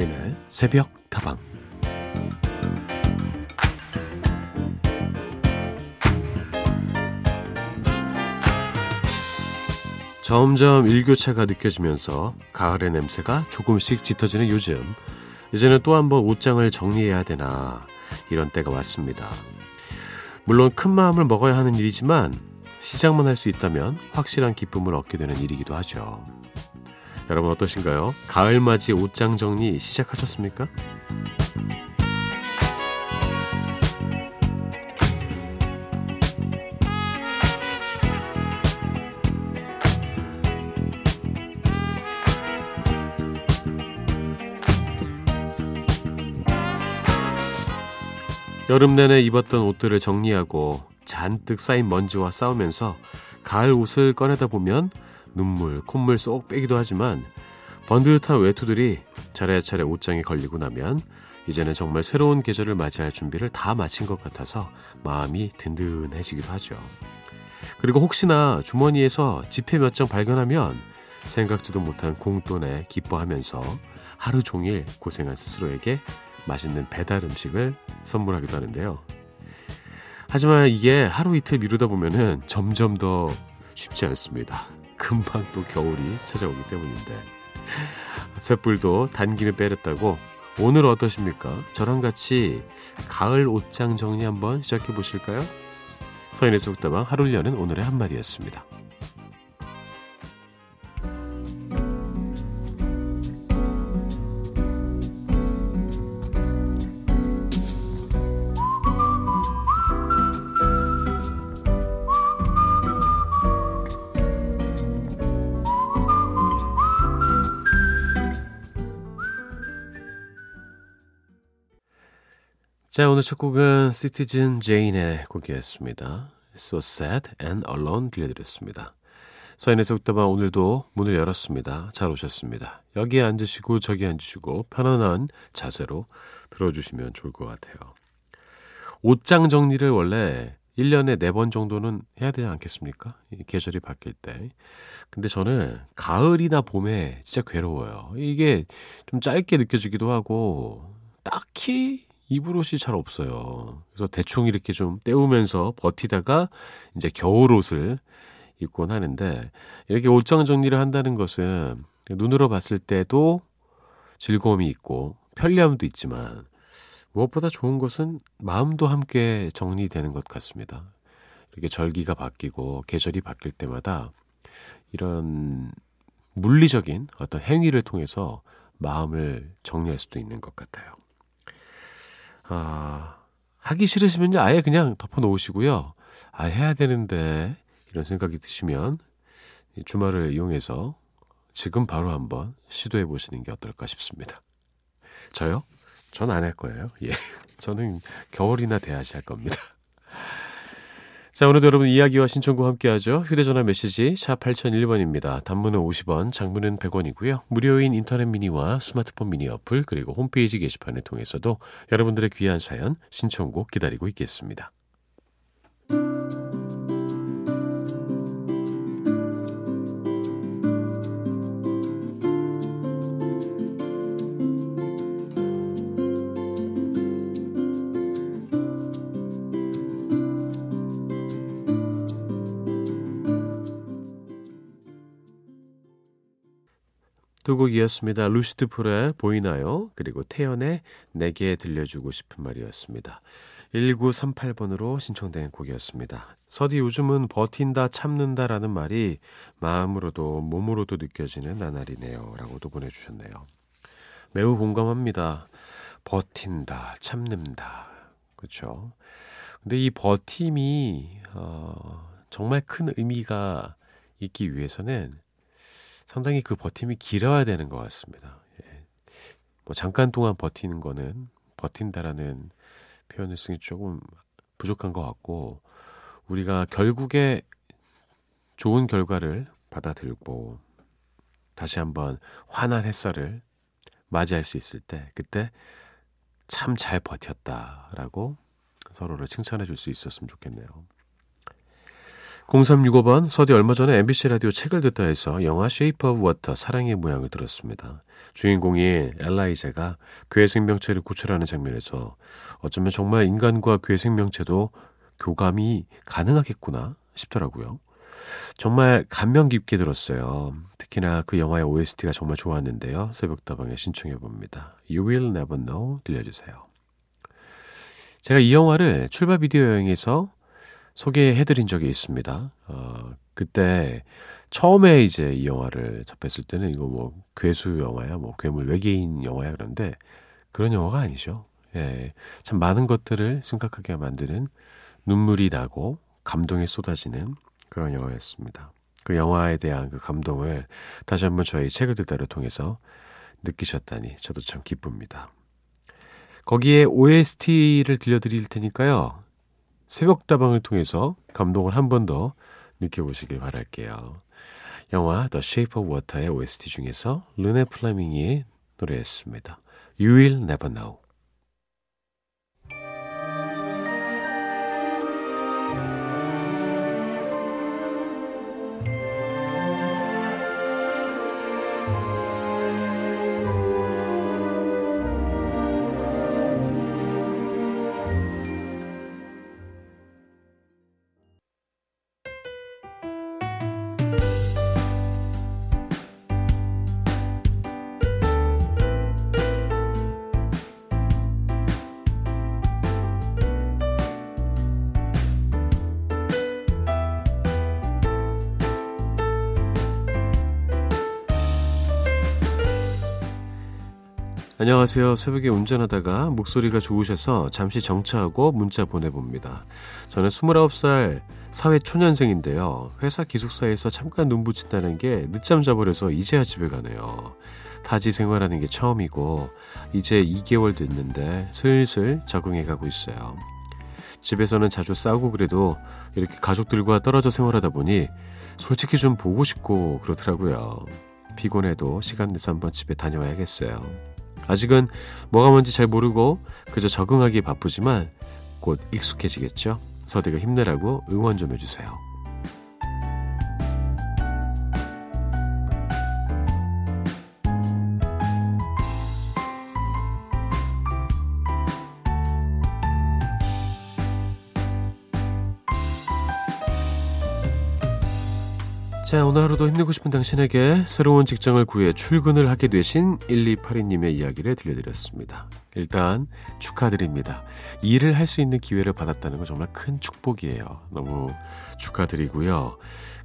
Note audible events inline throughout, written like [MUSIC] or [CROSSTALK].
서인의 새벽 다방 점점 일교차가 느껴지면서 가을의 냄새가 조금씩 짙어지는 요즘 이제는 또 한번 옷장을 정리해야 되나 이런 때가 왔습니다. 물론 큰 마음을 먹어야 하는 일이지만 시작만 할 수 있다면 확실한 기쁨을 얻게 되는 일이기도 하죠. 여러분 어떠신가요? 가을맞이 옷장 정리 시작하셨습니까? 여름 내내 입었던 옷들을 정리하고 잔뜩 쌓인 먼지와 싸우면서 가을 옷을 꺼내다 보면 눈물, 콧물 쏙 빼기도 하지만 번듯한 외투들이 차례차례 옷장에 걸리고 나면 이제는 정말 새로운 계절을 맞이할 준비를 다 마친 것 같아서 마음이 든든해지기도 하죠. 그리고 혹시나 주머니에서 지폐 몇 장 발견하면 생각지도 못한 공돈에 기뻐하면서 하루 종일 고생한 스스로에게 맛있는 배달 음식을 선물하기도 하는데요. 하지만 이게 하루 이틀 미루다 보면은 점점 더 쉽지 않습니다. 금방 또 겨울이 찾아오기 때문인데. 쇳불도 단김에 빼렸다고 오늘 어떠십니까? 저랑 같이 가을 옷장 정리 한번 시작해 보실까요? 서인의 속담왕 하루를 여는 오늘의 한마디였습니다. 자, 오늘 첫 곡은 시티즌 제인의 곡이었습니다. So Sad and Alone 들려드렸습니다. 서인의 속담방 오늘도 문을 열었습니다. 잘 오셨습니다. 여기 앉으시고 저기 앉으시고 편안한 자세로 들어주시면 좋을 것 같아요. 옷장 정리를 원래 1년에 4번 정도는 해야 되지 않겠습니까? 계절이 바뀔 때. 근데 저는 가을이나 봄에 진짜 괴로워요. 이게 좀 짧게 느껴지기도 하고 딱히 입을 옷이 잘 없어요. 그래서 대충 이렇게 좀 때우면서 버티다가 이제 겨울 옷을 입곤 하는데 이렇게 옷장 정리를 한다는 것은 눈으로 봤을 때도 즐거움이 있고 편리함도 있지만 무엇보다 좋은 것은 마음도 함께 정리되는 것 같습니다. 이렇게 절기가 바뀌고 계절이 바뀔 때마다 이런 물리적인 어떤 행위를 통해서 마음을 정리할 수도 있는 것 같아요. 아, 하기 싫으시면 아예 그냥 덮어 놓으시고요. 아, 해야 되는데, 이런 생각이 드시면 주말을 이용해서 지금 바로 한번 시도해 보시는 게 어떨까 싶습니다. 저요? 전 안 할 거예요. 예. [LAUGHS] 저는 겨울이나 돼야지 할 겁니다. 자, 오늘도 여러분 이야기와 신청과 함께하죠. 휴대전화 메시지 샵 8001번입니다. 단문은 50원, 장문은 100원이고요. 무료인 인터넷 미니와 스마트폰 미니 어플 그리고 홈페이지 게시판을 통해서도 여러분들의 귀한 사연, 신청곡 기다리고 있겠습니다. 두 곡이었습니다. 루시드 풀의 보이나요? 그리고 태연의 내게 들려주고 싶은 말이었습니다. 1938번으로 신청된 곡이었습니다. 서디 요즘은 버틴다 참는다라는 말이 마음으로도 몸으로도 느껴지는 나날이네요. 라고도 보내주셨네요. 매우 공감합니다. 버틴다, 참는다. 그렇죠. 근데 이 버팀이 어, 정말 큰 의미가 있기 위해서는 상당히 그 버팀이 길어야 되는 것 같습니다. 예. 뭐 잠깐 동안 버티는 거는 버틴다라는 표현을 쓰기 조금 부족한 것 같고 우리가 결국에 좋은 결과를 받아들고 다시 한번 환한 햇살을 맞이할 수 있을 때 그때 참 잘 버텼다라고 서로를 칭찬해 줄 수 있었으면 좋겠네요. 0365번 서디 얼마 전에 MBC 라디오 책을 듣다 해서 영화 Shape of Water 사랑의 모양을 들었습니다. 주인공인 엘라이자가 괴 생명체를 구출하는 장면에서 어쩌면 정말 인간과 괴 생명체도 교감이 가능하겠구나 싶더라고요. 정말 감명 깊게 들었어요. 특히나 그 영화의 OST가 정말 좋았는데요. 새벽다방에 신청해 봅니다. You'll Never Know 들려주세요. 제가 이 영화를 출발 비디오 여행에서 소개해드린 적이 있습니다. 어, 그때 처음에 이제 이 영화를 접했을 때는 이거 뭐 괴수 영화야, 뭐 괴물 외계인 영화야 그런데 그런 영화가 아니죠. 예, 참 많은 것들을 생각하게 만드는 눈물이 나고 감동이 쏟아지는 그런 영화였습니다. 그 영화에 대한 그 감동을 다시 한번 저희 책을 듣다를 통해서 느끼셨다니 저도 참 기쁩니다. 거기에 OST를 들려드릴 테니까요. 새벽다방을 통해서 감동을 한 번 더 느껴보시길 바랄게요. 영화 The Shape of Water의 OST 중에서 르네 플라밍이 노래했습니다. You Will Never Know. 안녕하세요. 새벽에 운전하다가 목소리가 좋으셔서 잠시 정차하고 문자 보내봅니다. 저는 29살 사회 초년생인데요. 회사 기숙사에서 잠깐 눈 붙인다는 게 늦잠 자버려서 이제야 집에 가네요. 타지 생활하는 게 처음이고 이제 2개월 됐는데 슬슬 적응해 가고 있어요. 집에서는 자주 싸우고 그래도 이렇게 가족들과 떨어져 생활하다 보니 솔직히 좀 보고 싶고 그러더라고요. 피곤해도 시간 내서 한번 집에 다녀와야겠어요. 아직은 뭐가 뭔지 잘 모르고 그저 적응하기 바쁘지만 곧 익숙해지겠죠? 서디가 힘내라고 응원 좀 해주세요. 자, 오늘 하루도 힘내고 싶은 당신에게 새로운 직장을 구해 출근을 하게 되신 1282님의 이야기를 들려드렸습니다. 일단 축하드립니다. 일을 할 수 있는 기회를 받았다는 건 정말 큰 축복이에요. 너무 축하드리고요.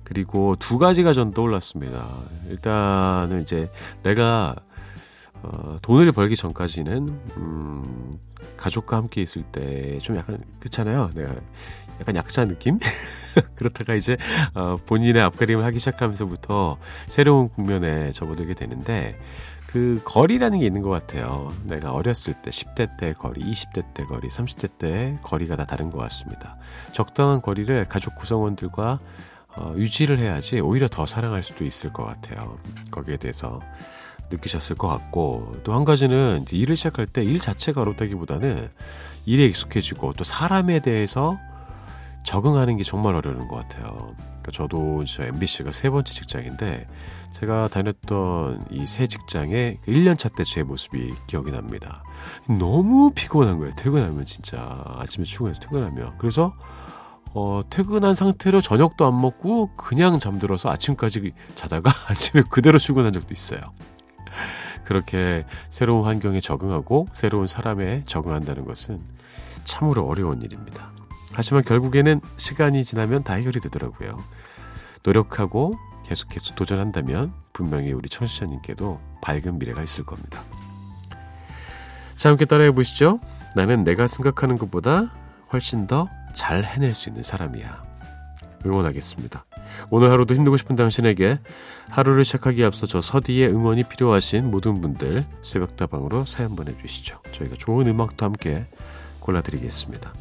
그리고 두 가지가 전 떠올랐습니다. 일단은 이제 내가 어, 돈을 벌기 전까지는 음, 가족과 함께 있을 때 좀 약간 그렇잖아요. 내가 약간 약자 느낌? [LAUGHS] [LAUGHS] 그렇다가 이제 어, 본인의 앞가림을 하기 시작하면서부터 새로운 국면에 접어들게 되는데 그 거리라는 게 있는 것 같아요. 내가 어렸을 때 10대 때 거리, 20대 때 거리, 30대 때 거리가 다 다른 것 같습니다. 적당한 거리를 가족 구성원들과 어, 유지를 해야지 오히려 더 사랑할 수도 있을 것 같아요. 거기에 대해서 느끼셨을 것 같고 또 한 가지는 일을 시작할 때 일 자체가 어렵다기보다는 일에 익숙해지고 또 사람에 대해서 적응하는 게 정말 어려운 것 같아요. 그러니까 저도 저 MBC가 세 번째 직장인데 제가 다녔던 이 새 직장의 1년차 그 때제 모습이 기억이 납니다. 너무 피곤한 거예요. 퇴근하면 진짜 아침에 출근해서 퇴근하면 그래서 어, 퇴근한 상태로 저녁도 안 먹고 그냥 잠들어서 아침까지 자다가 [LAUGHS] 아침에 그대로 출근한 적도 있어요. 그렇게 새로운 환경에 적응하고 새로운 사람에 적응한다는 것은 참으로 어려운 일입니다. 하지만 결국에는 시간이 지나면 다 해결이 되더라고요. 노력하고 계속해서 도전한다면 분명히 우리 청취자님께도 밝은 미래가 있을 겁니다. 자, 함께 따라해 보시죠. 나는 내가 생각하는 것보다 훨씬 더 잘 해낼 수 있는 사람이야. 응원하겠습니다. 오늘 하루도 힘들고 싶은 당신에게 하루를 시작하기에 앞서 저 서디의 응원이 필요하신 모든 분들 새벽다방으로 사연 보내주시죠. 저희가 좋은 음악도 함께 골라드리겠습니다.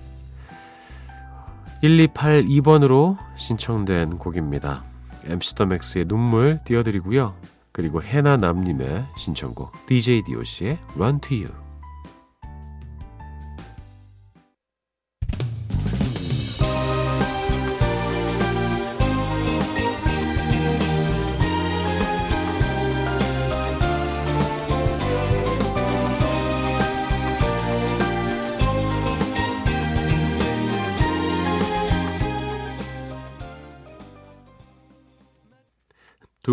1282번으로 신청된 곡입니다. MC 더 맥스의 눈물 띄워드리고요. 그리고 해나 남님의 신청곡 DJ DOC의 Run to You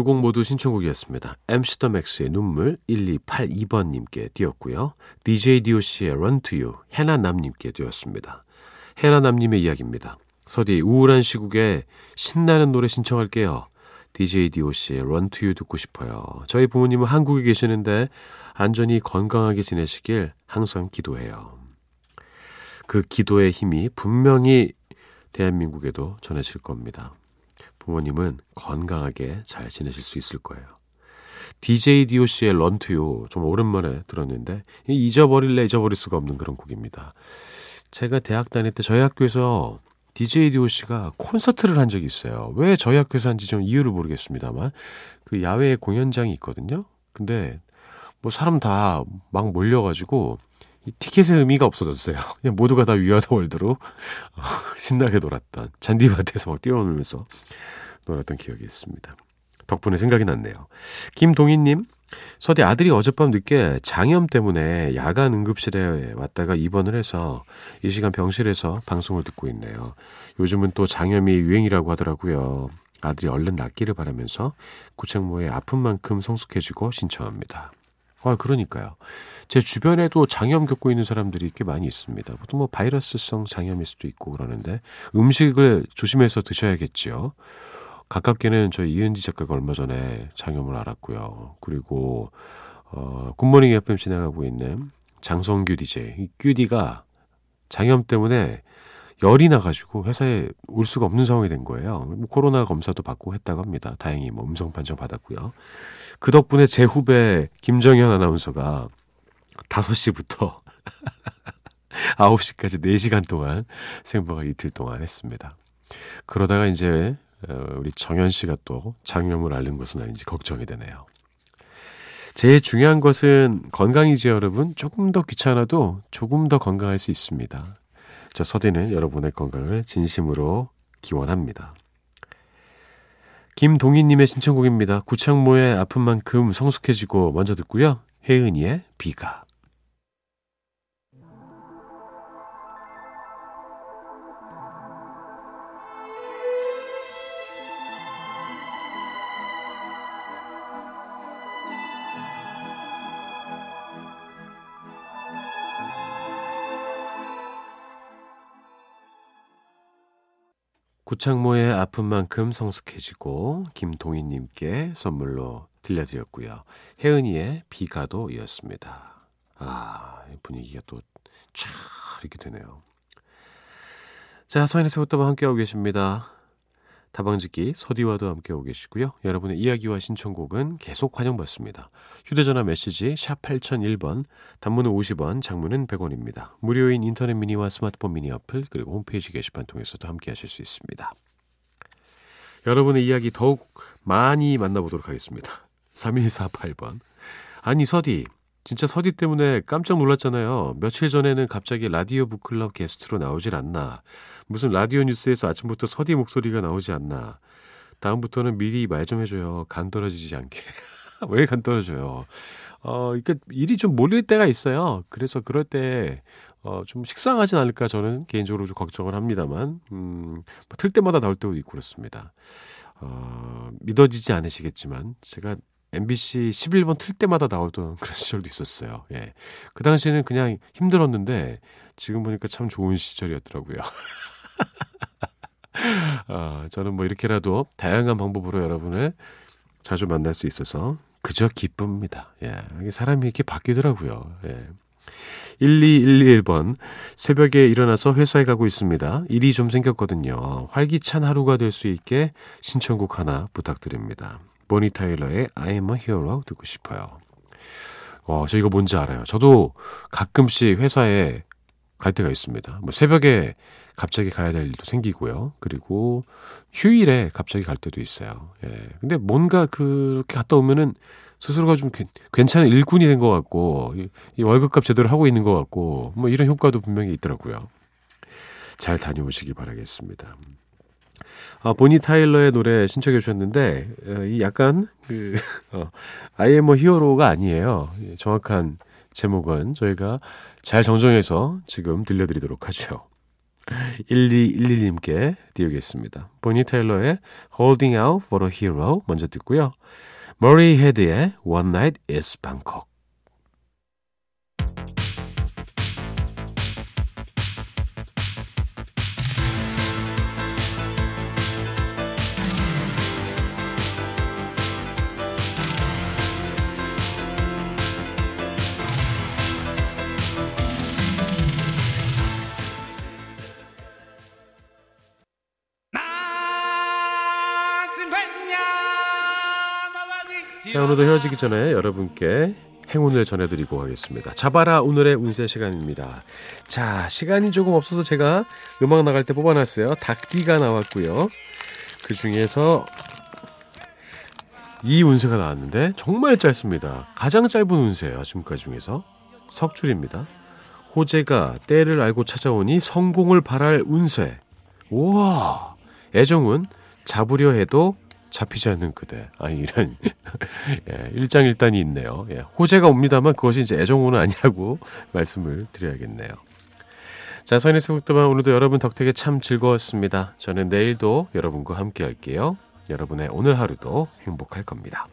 두 곡 모두 신청곡이었습니다. 더 맥스의 눈물 1282번님께 띄었고요. DJ DOC의 Run to You 해나남님께 띄었습니다. 해나남님의 이야기입니다. 서디 우울한 시국에 신나는 노래 신청할게요. DJ DOC의 Run to You 듣고 싶어요. 저희 부모님은 한국에 계시는데 안전히 건강하게 지내시길 항상 기도해요. 그 기도의 힘이 분명히 대한민국에도 전해질 겁니다. 부모님은 건강하게 잘 지내실 수 있을 거예요. DJ DOC의 런투요 좀 오랜만에 들었는데 잊어버릴래 잊어버릴 수가 없는 그런 곡입니다. 제가 대학 다닐 때 저희 학교에서 DJ DOC가 콘서트를 한 적이 있어요. 왜 저희 학교에서 한지 좀 이유를 모르겠습니다만 그 야외 공연장이 있거든요. 근데 뭐 사람 다 막 몰려가지고 이 티켓의 의미가 없어졌어요. [LAUGHS] 그냥 모두가 다 위아더 월드로 어, [LAUGHS] 신나게 놀았던 잔디밭에서 막 뛰어놀면서 놀았던 기억이 있습니다. 덕분에 생각이 났네요. 김동희님, 서대 아들이 어젯밤 늦게 장염 때문에 야간 응급실에 왔다가 입원을 해서 이 시간 병실에서 방송을 듣고 있네요. 요즘은 또 장염이 유행이라고 하더라고요. 아들이 얼른 낫기를 바라면서 구창모의 아픈 만큼 성숙해지고 신청합니다. 아, 그러니까요. 제 주변에도 장염 겪고 있는 사람들이 꽤 많이 있습니다. 보통 뭐 바이러스성 장염일 수도 있고 그러는데 음식을 조심해서 드셔야겠지요. 가깝게는 저희 이은지 작가가 얼마 전에 장염을 알았고요. 그리고 어, 굿모닝 FM 진행하고 있는 장성규 DJ, 이 규디가 장염 때문에 열이 나가지고 회사에 올 수가 없는 상황이 된 거예요. 뭐 코로나 검사도 받고 했다고 합니다. 다행히 뭐 음성 판정 받았고요. 그 덕분에 제 후배 김정현 아나운서가 5시부터 9시까지 [LAUGHS] 4시간 동안 생방을 이틀 동안 했습니다. 그러다가 이제 어, 우리 정현 씨가 또 장염을 앓는 것은 아닌지 걱정이 되네요. 제일 중요한 것은 건강이지 여러분. 조금 더 귀찮아도 조금 더 건강할 수 있습니다. 저 서디는 여러분의 건강을 진심으로 기원합니다. 김동희님의 신청곡입니다. 구창모의 아픈 만큼 성숙해지고 먼저 듣고요. 혜은이의 비가. 구창모의 아픈 만큼 성숙해지고 김동희님께 선물로 들려드렸고요. 혜은이의 비가도 이었습니다. 아, 분위기가 또쫙 이렇게 되네요. 자, 서인에서부터 함께하고 계십니다. 다방짓기 서디와도 함께하고 계시고요. 여러분의 이야기와 신청곡은 계속 환영받습니다. 휴대전화 메시지 샵 8001번, 단문은 50원, 장문은 100원입니다. 무료인 인터넷 미니와 스마트폰 미니 어플 그리고 홈페이지 게시판 통해서도 함께 하실 수 있습니다. 여러분의 이야기 더욱 많이 만나보도록 하겠습니다. 3148번. 아니 서디, 진짜 서디 때문에 깜짝 놀랐잖아요. 며칠 전에는 갑자기 라디오 북클럽 게스트로 나오질 않나. 무슨 라디오 뉴스에서 아침부터 서디 목소리가 나오지 않나. 다음부터는 미리 말 좀 해줘요. 간 떨어지지 않게. [LAUGHS] 왜 간 떨어져요? 어, 이게 일이 좀 몰릴 때가 있어요. 그래서 그럴 때, 어, 좀 식상하진 않을까 저는 개인적으로 좀 걱정을 합니다만, 음, 뭐틀 때마다 나올 때도 있고 그렇습니다. 어, 믿어지지 않으시겠지만, 제가 MBC 11번 틀 때마다 나오던 [LAUGHS] 그런 시절도 있었어요. 예. 그 당시에는 그냥 힘들었는데 지금 보니까 참 좋은 시절이었더라고요. 어, [LAUGHS] 저는 뭐 이렇게라도 다양한 방법으로 여러분을 자주 만날 수 있어서 그저 기쁩니다. 예. 사람이 이렇게 바뀌더라고요. 예. 12111번 새벽에 일어나서 회사에 가고 있습니다. 일이 좀 생겼거든요. 활기찬 하루가 될 수 있게 신청곡 하나 부탁드립니다. 보니 타일러의 I'm a Hero 듣고 싶어요. 어, 저 이거 뭔지 알아요. 저도 가끔씩 회사에 갈 때가 있습니다. 뭐 새벽에 갑자기 가야 될 일도 생기고요. 그리고 휴일에 갑자기 갈 때도 있어요. 예. 근데 뭔가 그렇게 갔다 오면은 스스로가 좀 괜찮은 일꾼이 된 것 같고, 이, 이 월급값 제대로 하고 있는 것 같고, 뭐 이런 효과도 분명히 있더라고요. 잘 다녀오시기 바라겠습니다. 아, 보니 타일러의 노래 신청해 주셨는데 어, 이 약간 그 [LAUGHS] 어, I am a hero가 아니에요. 정확한 제목은 저희가 잘 정정해서 지금 들려드리도록 하죠. [LAUGHS] 1211님께 띄우겠습니다. 보니 테일러의 Holding Out for a Hero 먼저 듣고요. 머리 헤드의 One Night is Bangkok. 자, 오늘도 헤어지기 전에 여러분께 행운을 전해드리고 가겠습니다. 잡아라 오늘의 운세 시간입니다. 자, 시간이 조금 없어서 제가 음악 나갈 때 뽑아놨어요. 닭띠가 나왔고요. 그 중에서 이 운세가 나왔는데 정말 짧습니다. 가장 짧은 운세예요. 지금까지 중에서 석줄입니다. 호재가 때를 알고 찾아오니 성공을 바랄 운세. 우와! 애정은 잡으려 해도 잡히지 않는 그대. 아, 이런, [LAUGHS] 예, 일장일단이 있네요. 예, 호재가 옵니다만 그것이 이제 애정호는 아니라고 [LAUGHS] 말씀을 드려야겠네요. 자, 선의 세곡도만 오늘도 여러분 덕택에 참 즐거웠습니다. 저는 내일도 여러분과 함께 할게요. 여러분의 오늘 하루도 행복할 겁니다.